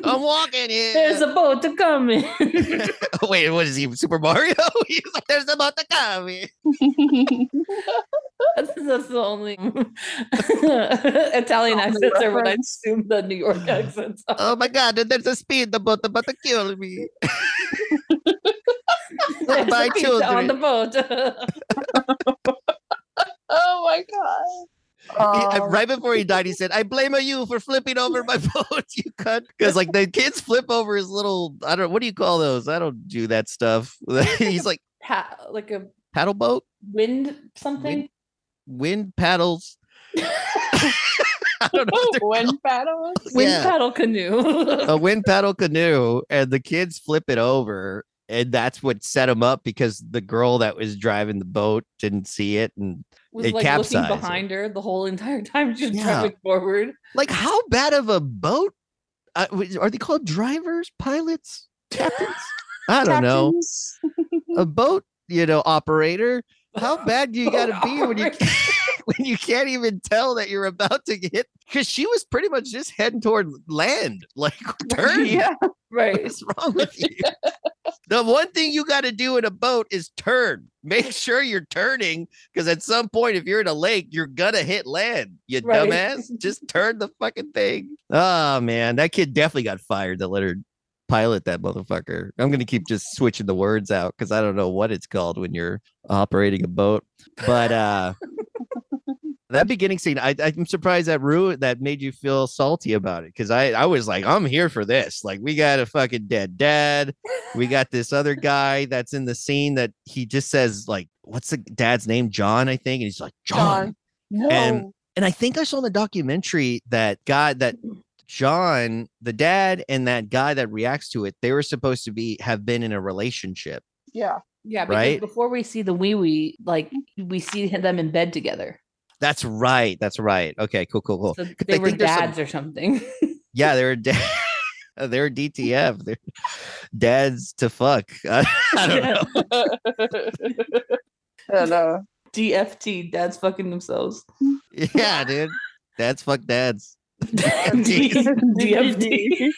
i'm walking here There's a boat to come in. wait what is he super mario he's like there's about to come here. that's, that's the only Italian Only accents are what I reference. assume the New York accents are. oh my god there's a speed the boat about to kill me There's a my pizza on the boat. Oh my god. He- Um, right before he died, he said, "I blame you for flipping over my boat, you cunt." Because like the kids flip over his little, I don't, know, what do you call those? I don't do that stuff. He's like Ha- like a paddle boat, wind something. wind paddles. I don't know. what they're wind paddles. Wind Yeah. paddle canoe. a wind paddle canoe, and the kids flip it over, and that's what set him up because the girl that was driving the boat didn't see it, and was It like looking capsized it. behind her the whole entire time she's Yeah. driving forward. like how bad of a boat uh, are they called drivers pilots captains i don't know a boat you know operator how bad do you got to be when you when you can't even tell that you're about to get because she was pretty much just heading toward land like turn Yeah. Right. what's wrong with you the one thing you got to do in a boat is turn. Make sure you're turning because at some point if you're in a lake you're gonna hit land you Right. dumbass. Just turn the fucking thing. Oh man that kid definitely got fired to let her pilot that motherfucker. I'm gonna keep just switching the words out because i don't know what it's called when you're operating a boat. But uh that beginning scene I, i'm surprised that ruined that made you feel salty about it because i i was like i'm here for this like we got a fucking dead dad we got this other guy that's in the scene that he just says like what's the dad's name john i think and he's like john, John. No. And- and i think i saw in the documentary that guy that john the dad and that guy that reacts to it they were supposed to be have been in a relationship yeah. Yeah, because Right? before we see the wee wee, like we see them in bed together. That's right that's right okay cool cool cool So 'Cause they I were think there's some- dads or something. yeah they're da- they're dtf they're dads to fuck i, I don't know I don't know. DFT, dads fucking themselves. yeah dude dads fuck dads D- DFT.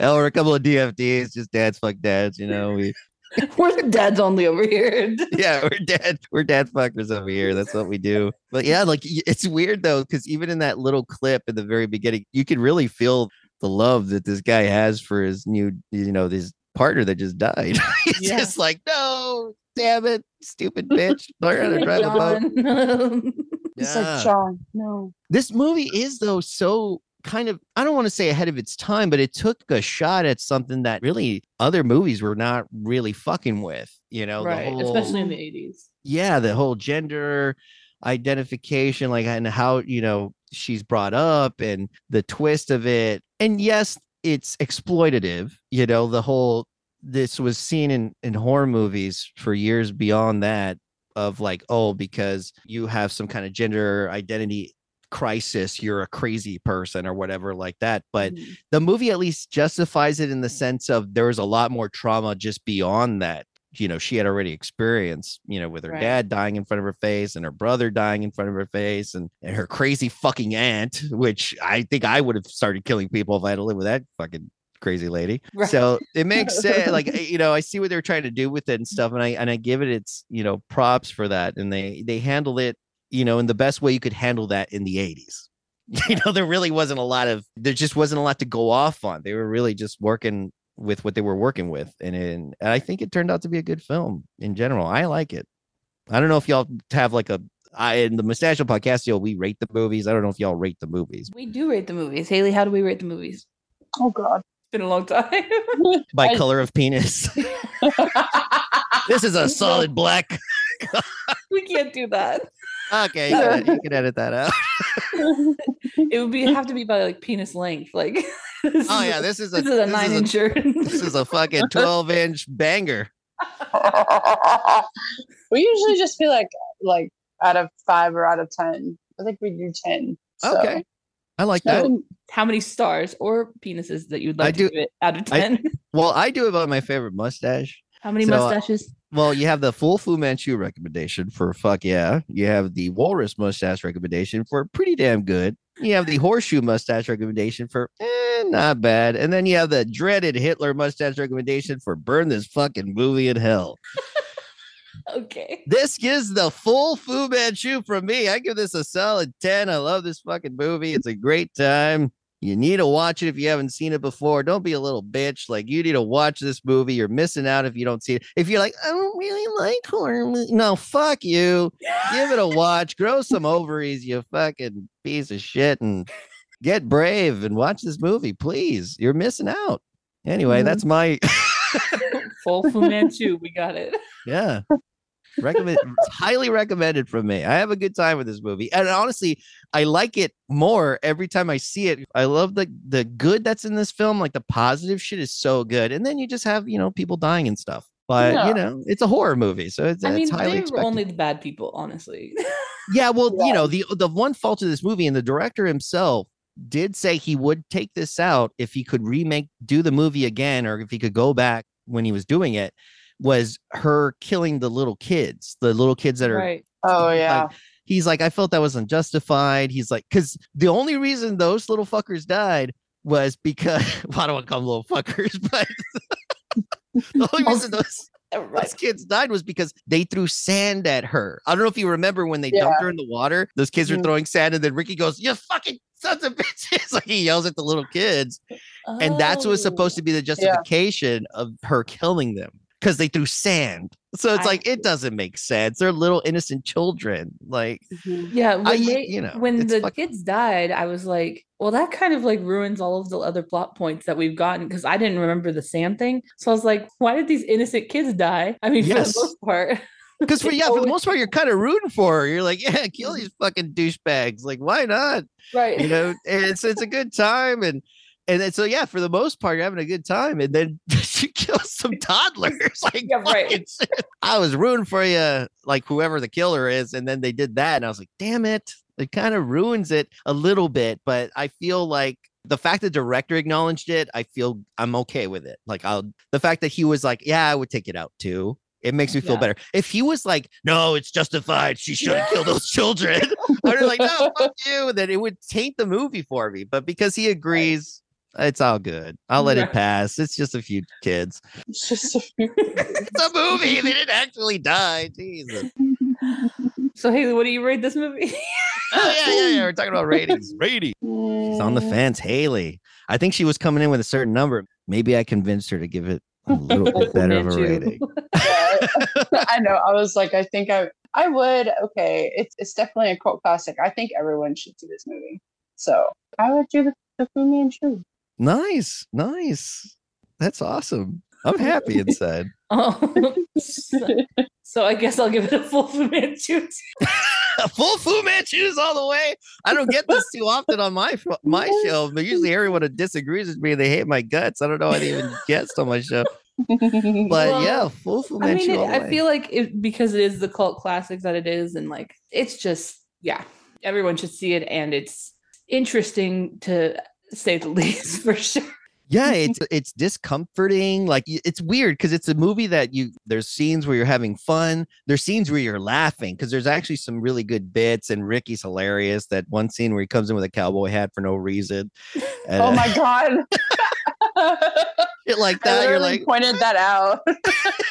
Oh, we're a couple of DFDs, just dads fuck dads, you know. We We're the dads only over here. yeah, we're dad, we're dad fuckers over here. That's what we do. But yeah, like it's weird though, because even in that little clip in the very beginning, you can really feel the love that this guy has for his new, you know, this partner that just died. He's Yeah. just like, no, damn it, stupid bitch. Learn how to drive a boat. It's Yeah. like. No. This movie is though so kind of I don't want to say ahead of its time, but it took a shot at something that really other movies were not really fucking with. You know, the right, whole- especially in the 80s. yeah, the whole gender identification, like and how you know she's brought up and the twist of it. And yes, it's exploitative. You know, the whole this was seen in in horror movies for years beyond that of like, oh, because you have some kind of gender identity crisis, you're a crazy person or whatever like that. But Mhm. the movie at least justifies it in the sense of there was a lot more trauma just beyond that you know she had already experienced you know with her Right. dad dying in front of her face and her brother dying in front of her face and, and her crazy fucking aunt which i think i would have started killing people if i had to live with that fucking crazy lady Right. so it makes sense like eh, you know i see what they're trying to do with it and stuff and i and i give it its you know props for that and they they handle it you know in the best way you could handle that in the 80s you know there really wasn't a lot of there just wasn't a lot to go off on they were really just working with what they were working with and, and i think it turned out to be a good film in general i like it i don't know if y'all have like a I in the Mustachio podcast, yo, we rate the movies. I don't know if y'all rate the movies We do rate the movies. Haley, how do we rate the movies? Oh God. It's been a long time. by I- color of penis. this is a solid black. we can't do that. Okay, you can, you can edit that out. It would be have to be by like penis length. Like Oh yeah, this is a this is a nine this is a, incher. this is a fucking twelve inch banger. we usually just be like like out of five or out of ten. I think we do ten. So. Okay, I like that. How many stars or penises that you'd like I like do- to give it out of I- ten? Well, I do about my favorite mustache. How many so, uh, mustaches? Well, you have the full Fu Manchu recommendation for fuck yeah. You have the walrus mustache recommendation for pretty damn good. You have the horseshoe mustache recommendation for eh, not bad. And then you have the dreaded Hitler mustache recommendation for burn this fucking movie in hell. Okay. This gives the full Fu Manchu from me. I give this a solid 10. I love this fucking movie. It's a great time. You need to watch it if you haven't seen it before. Don't be a little bitch. Like you need to watch this movie. You're missing out if you don't see it. If you're like, I don't really like horror movies. No, fuck you. Give it a watch. Grow some ovaries, you fucking piece of shit, and get brave and watch this movie, please. You're missing out. Anyway, Mhm. that's my Full Fu Manchu. We got it. yeah. Recommend it's highly recommended from me. I have a good time with this movie. And honestly, I like it more every time I see it. I love the the good that's in this film. Like the positive shit is so good. And then you just have, you know, people dying and stuff. But you know, it's a horror movie. So it's, I it's mean, highly they're expected. only the bad people, honestly. Yeah, well, Yeah. you know, the the one fault of this movie, and the director himself did say he would take this out if he could remake, do the movie again, or if he could go back when he was doing it, was her killing the little kids, the little kids that are. right. Oh like, yeah. he's like, I felt that was unjustified. He's like, because the only reason those little fuckers died was because well, I don't want to call them little fuckers, but the only reason those those kids died was because they threw sand at her. I don't know if you remember when they dumped her in the water. Those kids were Mhm. throwing sand, and then Ricky goes, "You fucking sons of bitches!" like he yells at the little kids, and that's what's supposed to be the justification of her killing them because they threw sand. So it's I- like it doesn't make sense. They're little innocent children. Like mm-hmm. Yeah, when I- they, you know, when the fuck- kids died, I was like, well, that kind of like ruins all of the other plot points that we've gotten because I didn't remember the sand thing. So I was like, why did these innocent kids die? I mean, Yes. for the most part, Because for yeah, for the most part, you're kind of rooting for her. You're like, yeah, kill mm-hmm. these fucking douchebags. Like, why not? right? You know, and it's it's a good time, and and then, so yeah, for the most part, you're having a good time, and then she kills some toddlers. Like, Yeah, right. I was rooting for you, like whoever the killer is, and then they did that, and I was like, damn it, it kind of ruins it a little bit. But I feel like the fact the director acknowledged it, I feel I'm okay with it. Like, I'll the fact that he was like, yeah, I would take it out too. It makes me feel Yeah. better. If he was like, no, it's justified. She shouldn't kill those children. I'd be like, no, fuck you. Then it would taint the movie for me. But because he agrees, it's all good. I'll let it pass. It's just a few kids. It's just a few. It's a movie. They didn't actually die. Jesus. So Haley, what do you rate this movie? Oh, yeah, yeah, yeah. We're talking about ratings. Rating. She's on the fence. Haley. I think she was coming in with a certain number. Maybe I convinced her to give it a little bit better of a rating. Yeah, I know. I was like, I think I I would. Okay, it's it's definitely a cult classic. I think everyone should see this movie. So I would do the, the Fu Manchu. Nice. Nice. That's awesome. I'm happy inside. Oh, so, so I guess I'll give it a full Fu Manchu. A full Fu Manchus all the way. I don't get this too often on my my show. But usually everyone who disagrees with me, they hate my guts. I don't know why they even guessed on my show. But Well, yeah, full Fu Manchu. I mean, it, all the I way. feel like it because it is the cult classic that it is, and like it's just yeah, everyone should see it, and it's interesting to say the least for sure. yeah it's it's discomforting like it's weird because it's a movie that you there's scenes where you're having fun there's scenes where you're laughing because there's actually some really good bits and ricky's hilarious that one scene where he comes in with a cowboy hat for no reason and, oh my god. shit like I that you're literally like pointed that out.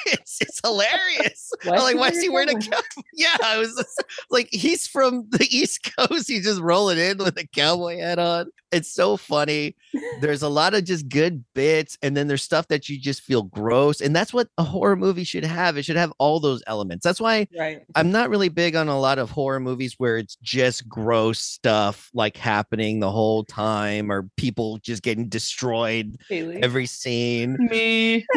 it's, it's hilarious Why I'm like why is he wearing a wearing a cowboy yeah i was just- like he's from the east coast he's just rolling in with a cowboy hat on it's so funny there's a lot of just good bits and then there's stuff that you just feel gross and that's what a horror movie should have it should have all those elements that's why Right. i'm not really big on a lot of horror movies where it's just gross stuff like happening the whole time or people just getting destroyed Haley. every scene Me.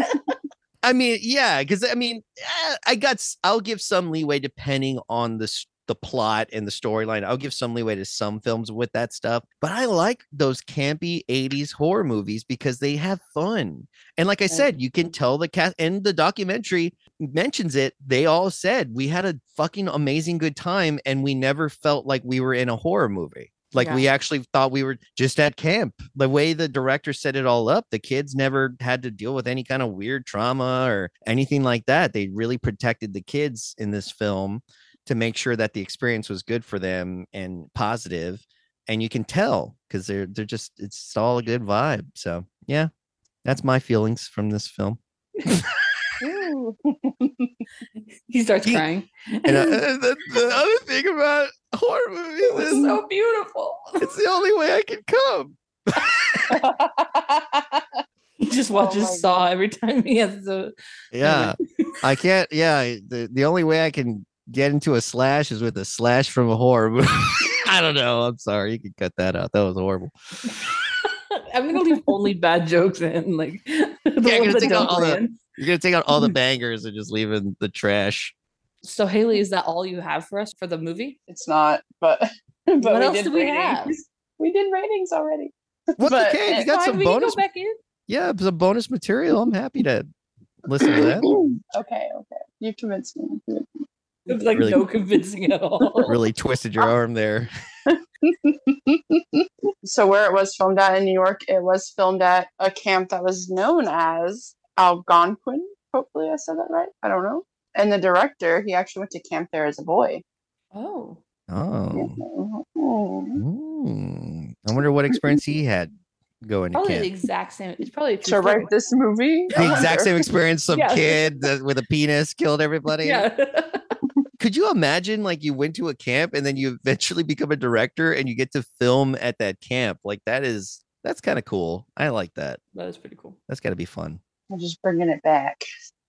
I mean, yeah, because I mean, eh, I got. I'll give some leeway depending on the s- the plot and the storyline. I'll give some leeway to some films with that stuff. But I like those campy '80s horror movies because they have fun. And like I said, you can tell the cast and the documentary mentions it. They all said we had a fucking amazing good time, and we never felt like we were in a horror movie. Like we actually thought we were just at camp. The way the director set it all up, the kids never had to deal with any kind of weird trauma or anything like that. They really protected the kids in this film to make sure that the experience was good for them and. And you can tell because they're they're just it's all a good vibe. So yeah, that's my feelings from this film. He starts crying. And uh, the, the other thing about horror it movies was is so beautiful. it's the only way I can come. He just Oh watches my Saw every time he has the. Yeah. I can't. Yeah, the the only way I can get into a slash is with a slash from a horror movie. I don't know. I'm sorry. You can cut that out. That was horrible. I'm gonna leave only bad jokes in, like the Yeah, ones gonna take out all the- land. You're gonna take out all the bangers and just leave in the trash. So Haley, is that all you have for us for the movie? it's not, but but what we else did do we ratings. have? We did ratings already. What's But okay? You got Fine, some we bonus. Go back in. Yeah, some bonus material. I'm happy to listen to that. okay, okay. You've convinced me. You convinced. It's like Really- no convincing at all. Really twisted your arm there. so where it was filmed at in New York, it was filmed at a camp that was known as Algonquin. Hopefully I said that right. I don't know. And the director, he actually went to camp there as a boy. Oh, Oh, Mhm. Mm. I wonder what experience he had going to probably the exact same. It's probably To story. write this movie. The exact same experience. Some Yeah. kid that, with a penis killed everybody. Yeah. could you imagine like you went to a camp and then you eventually become a director and you get to film at that camp like that is that's kind of cool i like that that is pretty cool. that's got to be fun I'm just bringing it back.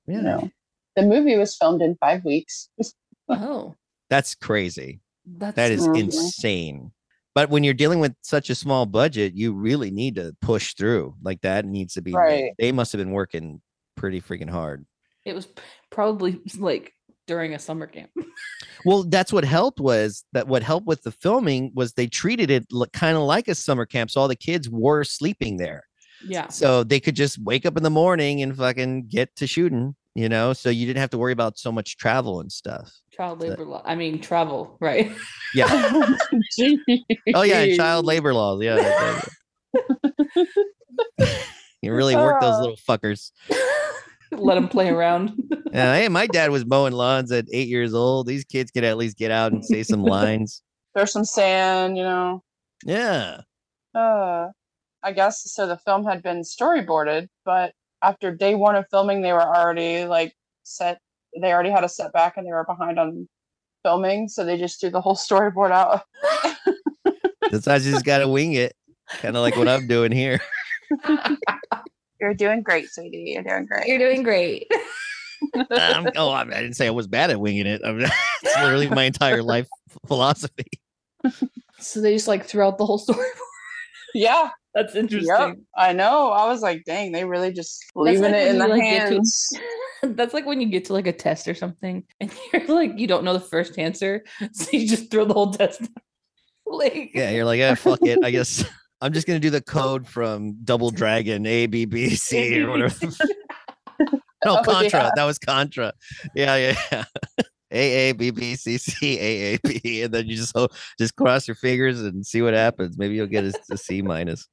yeah You know, the movie was filmed in five weeks. Oh, that's crazy that's that is insane but when you're dealing with such a small budget you really need to push through like that needs to be. Right. they must have been working pretty freaking hard It was probably like during a summer camp. well that's what helped was that what helped with the filming was they treated it kind of like a summer camp so all the kids were sleeping there Yeah. so they could just wake up in the morning and fucking get to shooting you know so you didn't have to worry about so much travel and stuff Child labor law. I mean, travel, right? yeah oh yeah and child labor laws yeah you really work those little fuckers Let them play around. yeah hey my dad was mowing lawns at eight years old these kids could at least get out and say some lines There's some sand, you know. yeah Uh, I guess so. The film had been storyboarded, but after day one of filming, they were already like set. They already had a setback, and they were behind on filming, so they just threw the whole storyboard out. sometimes you just gotta wing it kind of like what i'm doing here You're doing great, sweetie. You're doing great. You're doing great. Um, oh i I didn't say i was bad at winging it I mean, it's literally my entire life philosophy So they just like threw out the whole story. yeah, That's interesting. yep. I know. I was like, dang, they really just leaving like it in the like, get to- hands. That's like when you get to like a test or something and you're like you don't know the first answer, so you just throw the whole test. out. like Yeah, you're like, yeah, fuck it. I guess I'm just gonna do the code from Double Dragon A B B C or whatever. no, Oh, Contra. yeah. That was Contra. Yeah, yeah, yeah. A A B B C C A A B, and then you just ho- just cross your fingers and see what happens. Maybe you'll get a, a C minus.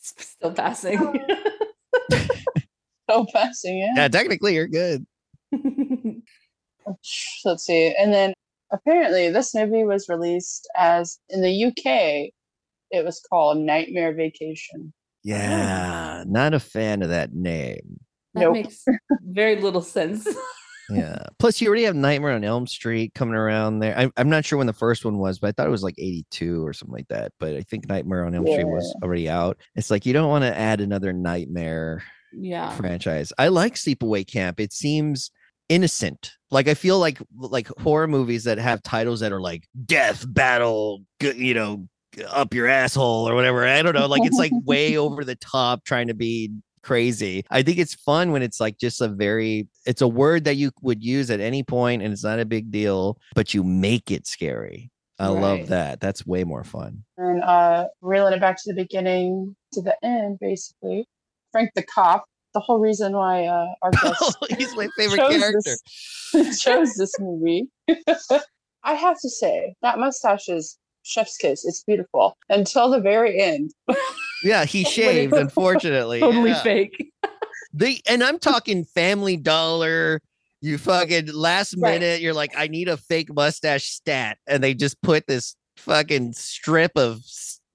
Still passing. Still passing, yeah. Yeah, technically you're good. Let's see. And then apparently this movie was released as in the UK. It was called Nightmare Vacation. Yeah, not a fan of that name. that Nope. makes very little sense. Yeah. Plus, you already have Nightmare on Elm Street coming around there. I, I'm not sure when the first one was, but I thought it was like 82 or something like that. But I think Nightmare on Elm Street was already out. It's like you don't want to add another Nightmare yeah. franchise. I like Sleepaway Camp. It seems innocent. Like I feel like like horror movies that have titles that are like death battle, you know, up your asshole or whatever. I don't know. Like it's like way over the top trying to be crazy. I think it's fun when it's like just a very it's a word that you would use at any point and it's not a big deal, but you make it scary. I Right. love that. That's way more fun. And uh reeling it back to the beginning to the end, basically. Frank the cop. The whole reason why uh our guest He's my favorite chose character. This, chose this movie. I have to say, that mustache is chef's kiss. It's beautiful until the very end. Yeah, he shaved, unfortunately. Totally Yeah. fake. They and I'm talking Family Dollar. You fucking last Right. minute, you're like, I need a fake mustache stat, and they just put this fucking strip of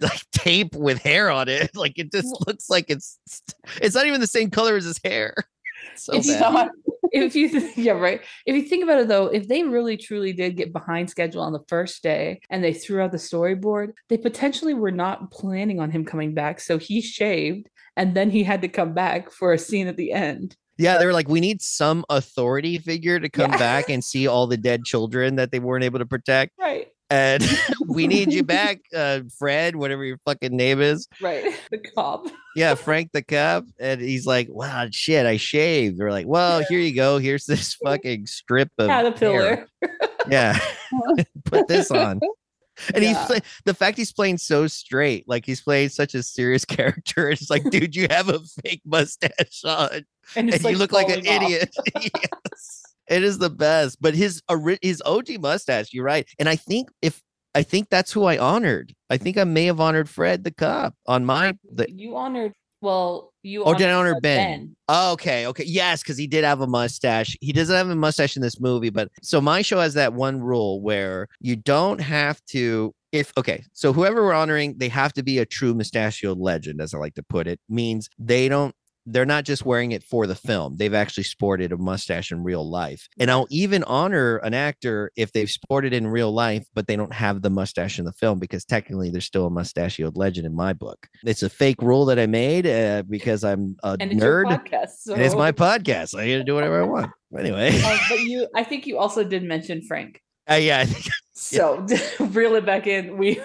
like tape with hair on it. Like it just looks like it's it's not even the same color as his hair. It's so If you- bad. if you yeah right if you think about it though if they really truly did get behind schedule on the first day and they threw out the storyboard they potentially were not planning on him coming back so he shaved and then he had to come back for a scene at the end Yeah, they were like, we need some authority figure to come Yeah. back and see all the dead children that they weren't able to protect. right And we need you back, uh, Fred, whatever your fucking name is. right the cop yeah, Frank the cop, and he's like, "Wow, shit, I shaved." They're like, "Well, here you go. Here's this fucking strip of hair." caterpillar Yeah, put this on." And he's Yeah. play- the fact he's playing so straight, like he's playing such a serious character. It's like, dude, you have a fake mustache on, and, and it's, you look like an off. idiot. yes, it is the best. But his his OG mustache, you're right. And I think if I think that's who I honored. I think I may have honored Fred the cop on my the you honored well you Or did I honor uh, Ben? Oh, okay, okay. Yes, because he did have a mustache. He doesn't have a mustache in this movie, but so my show has that one rule where you don't have to if okay, so whoever we're honoring, they have to be a true mustachioed legend, as I like to put it. Means they don't they're not just wearing it for the film. They've actually sported a mustache in real life. And I'll even honor an actor if they've sported it in real life, but they don't have the mustache in the film because technically they're still a mustachioed legend in my book. It's a fake rule that I made uh, because I'm a and nerd. podcast so And it's my podcast. I get to do whatever I want. Anyway, Uh, but you i think you also did mention frank uh, yeah. I think, so reel it back in we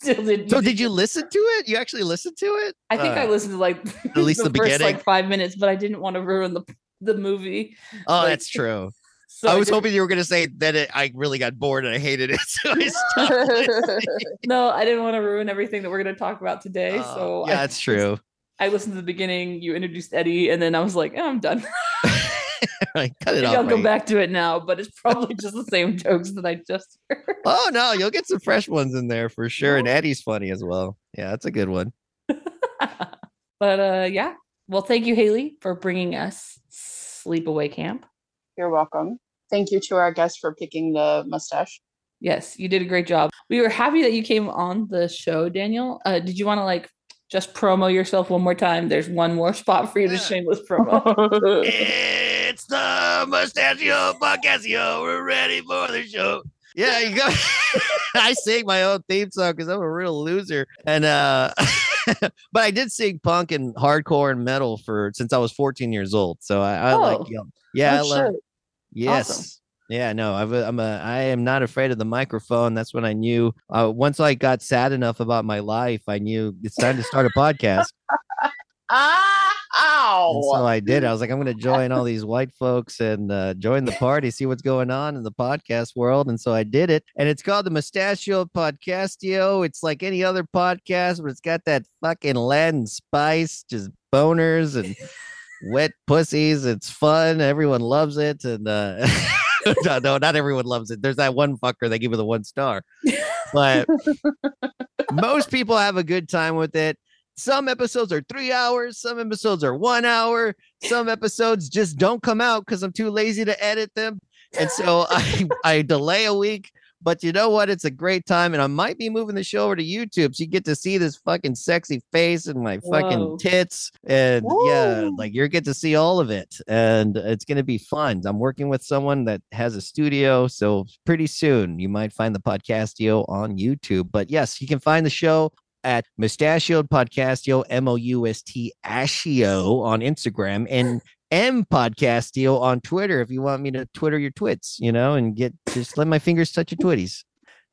still did so did you listen to it? You actually listened to it? I think I Uh, listened to like at least the first beginning. like five minutes, but I didn't want to ruin the the movie. Oh, like- that's true. So I was didn't- hoping you were going to say that it, I really got bored and I hated it. So I stopped no, I didn't want to ruin everything that we're going to talk about today. Uh, so yeah, I, that's true. I listened to the beginning. You introduced Eddie, and then I was like, "Eh, I'm done. Right, Cut it Maybe off. I'll go mate. back to it now, but it's probably just the same jokes that I just heard. Oh no, you'll get some fresh ones in there for sure. And Eddie's funny as well. Yeah, that's a good one. but uh, yeah. Well, thank you, Haley, for bringing us Sleepaway Camp. You're welcome. Thank you to our guest for picking the mustache. Yes, you did a great job. We were happy that you came on the show, Daniel. Uh, did you want to like just promo yourself one more time? There's one more spot for you to shameless promo. It's the Mustachio Podcastio. We're ready for the show. Yeah, you go. I sing my own theme song because I'm a real loser. And uh but I did sing punk and hardcore and metal for since I was 14 years old. So I, I Oh. like yell- yeah, I love shit. yes. Yeah, no, I've, a- I'm a, I am not afraid of the microphone. That's when I knew. Uh, once I got sad enough about my life, I knew it's time to start a podcast. Ah, And so. I did. I was like, I'm going to join all these white folks and uh, join the party, see what's going on in the podcast world. And so I did it. And it's called the Mustachio Podcastio. It's like any other podcast, but it's got that fucking Latin spice, just boners and wet pussies. It's fun. Everyone loves it. And uh, no, no, not everyone loves it. There's that one fucker that gave it the one star. But most people have a good time with it. Some episodes are three hours, some episodes are one hour, some episodes just don't come out because I'm too lazy to edit them. And so I, I delay a week. But you know what? It's a great time. And I might be moving the show over to YouTube. So you get to see this fucking sexy face and my fucking Whoa. tits. And yeah, like you're get to see all of it. And it's gonna be fun. I'm working with someone that has a studio. So pretty soon you might find the podcastio on YouTube. But yes, you can find the show at Mustachioed Podcastio, M O U S T Ashio on Instagram and M Podcastio on Twitter if you want me to Twitter your twits, you know, and get just let my fingers touch your twitties.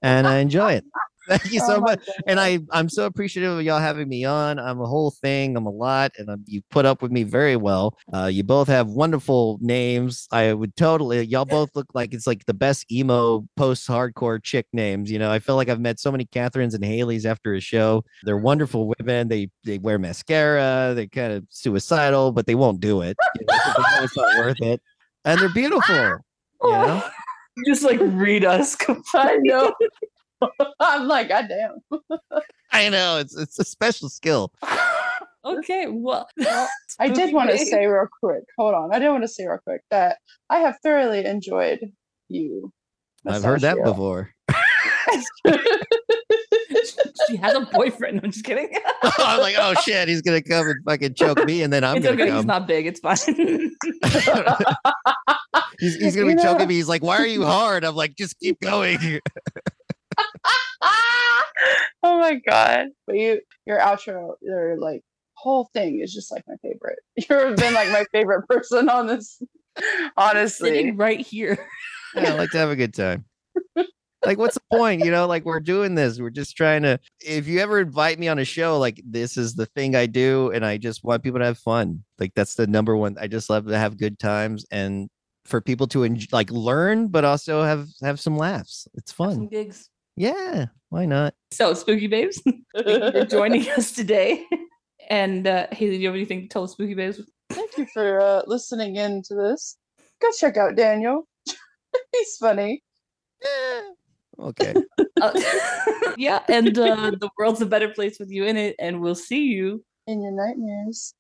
And I enjoy it. Thank you so Oh my much. And I, I'm so appreciative of y'all having me on. I'm a whole thing. I'm a lot, and um you put up with me very well. Uh, you both have wonderful names. I would totally. Y'all both look like it's like the best emo post-hardcore chick names. You know, I feel like I've met so many Catherines and Haleys after a show. They're wonderful women. They they wear mascara. They kind of suicidal, but they won't do it. You know, 'cause they know it's not worth it. And they're beautiful. You know? Just like read us. I know. I'm like, God damn. I know it's it's a special skill. okay, well, I did Spooky want to say real quick. Hold on. I did want to say real quick that I have thoroughly enjoyed you. I've heard that before. she has a boyfriend. I'm just kidding. I'm like, oh shit, he's gonna come and fucking choke me, and then I'm it's gonna okay. He's not big. It's fine. he's, he's gonna You be know- choking me. He's like, why are you hard? I'm like, just keep going. oh my god. But you your outro, your like whole thing is just like my favorite. You've been like my favorite person on this. Honestly. Sitting right here. Yeah, I like to have a good time. Like, what's the point? You know, like we're doing this. We're just trying to. If you ever invite me on a show, like this is the thing I do, and I just want people to have fun. Like that's the number one. I just love to have good times and for people to enjoy, like learn, but also have have some laughs. It's Have some fun. gigs. Yeah, why not? So, spooky babes, thank you for joining us today. And uh, Haley, do you have anything to tell the spooky babes? Thank you for uh, listening in to this. Go check out Daniel. He's funny. Okay. Uh, yeah, and uh, the world's a better place with you in it. And we'll see you In your nightmares.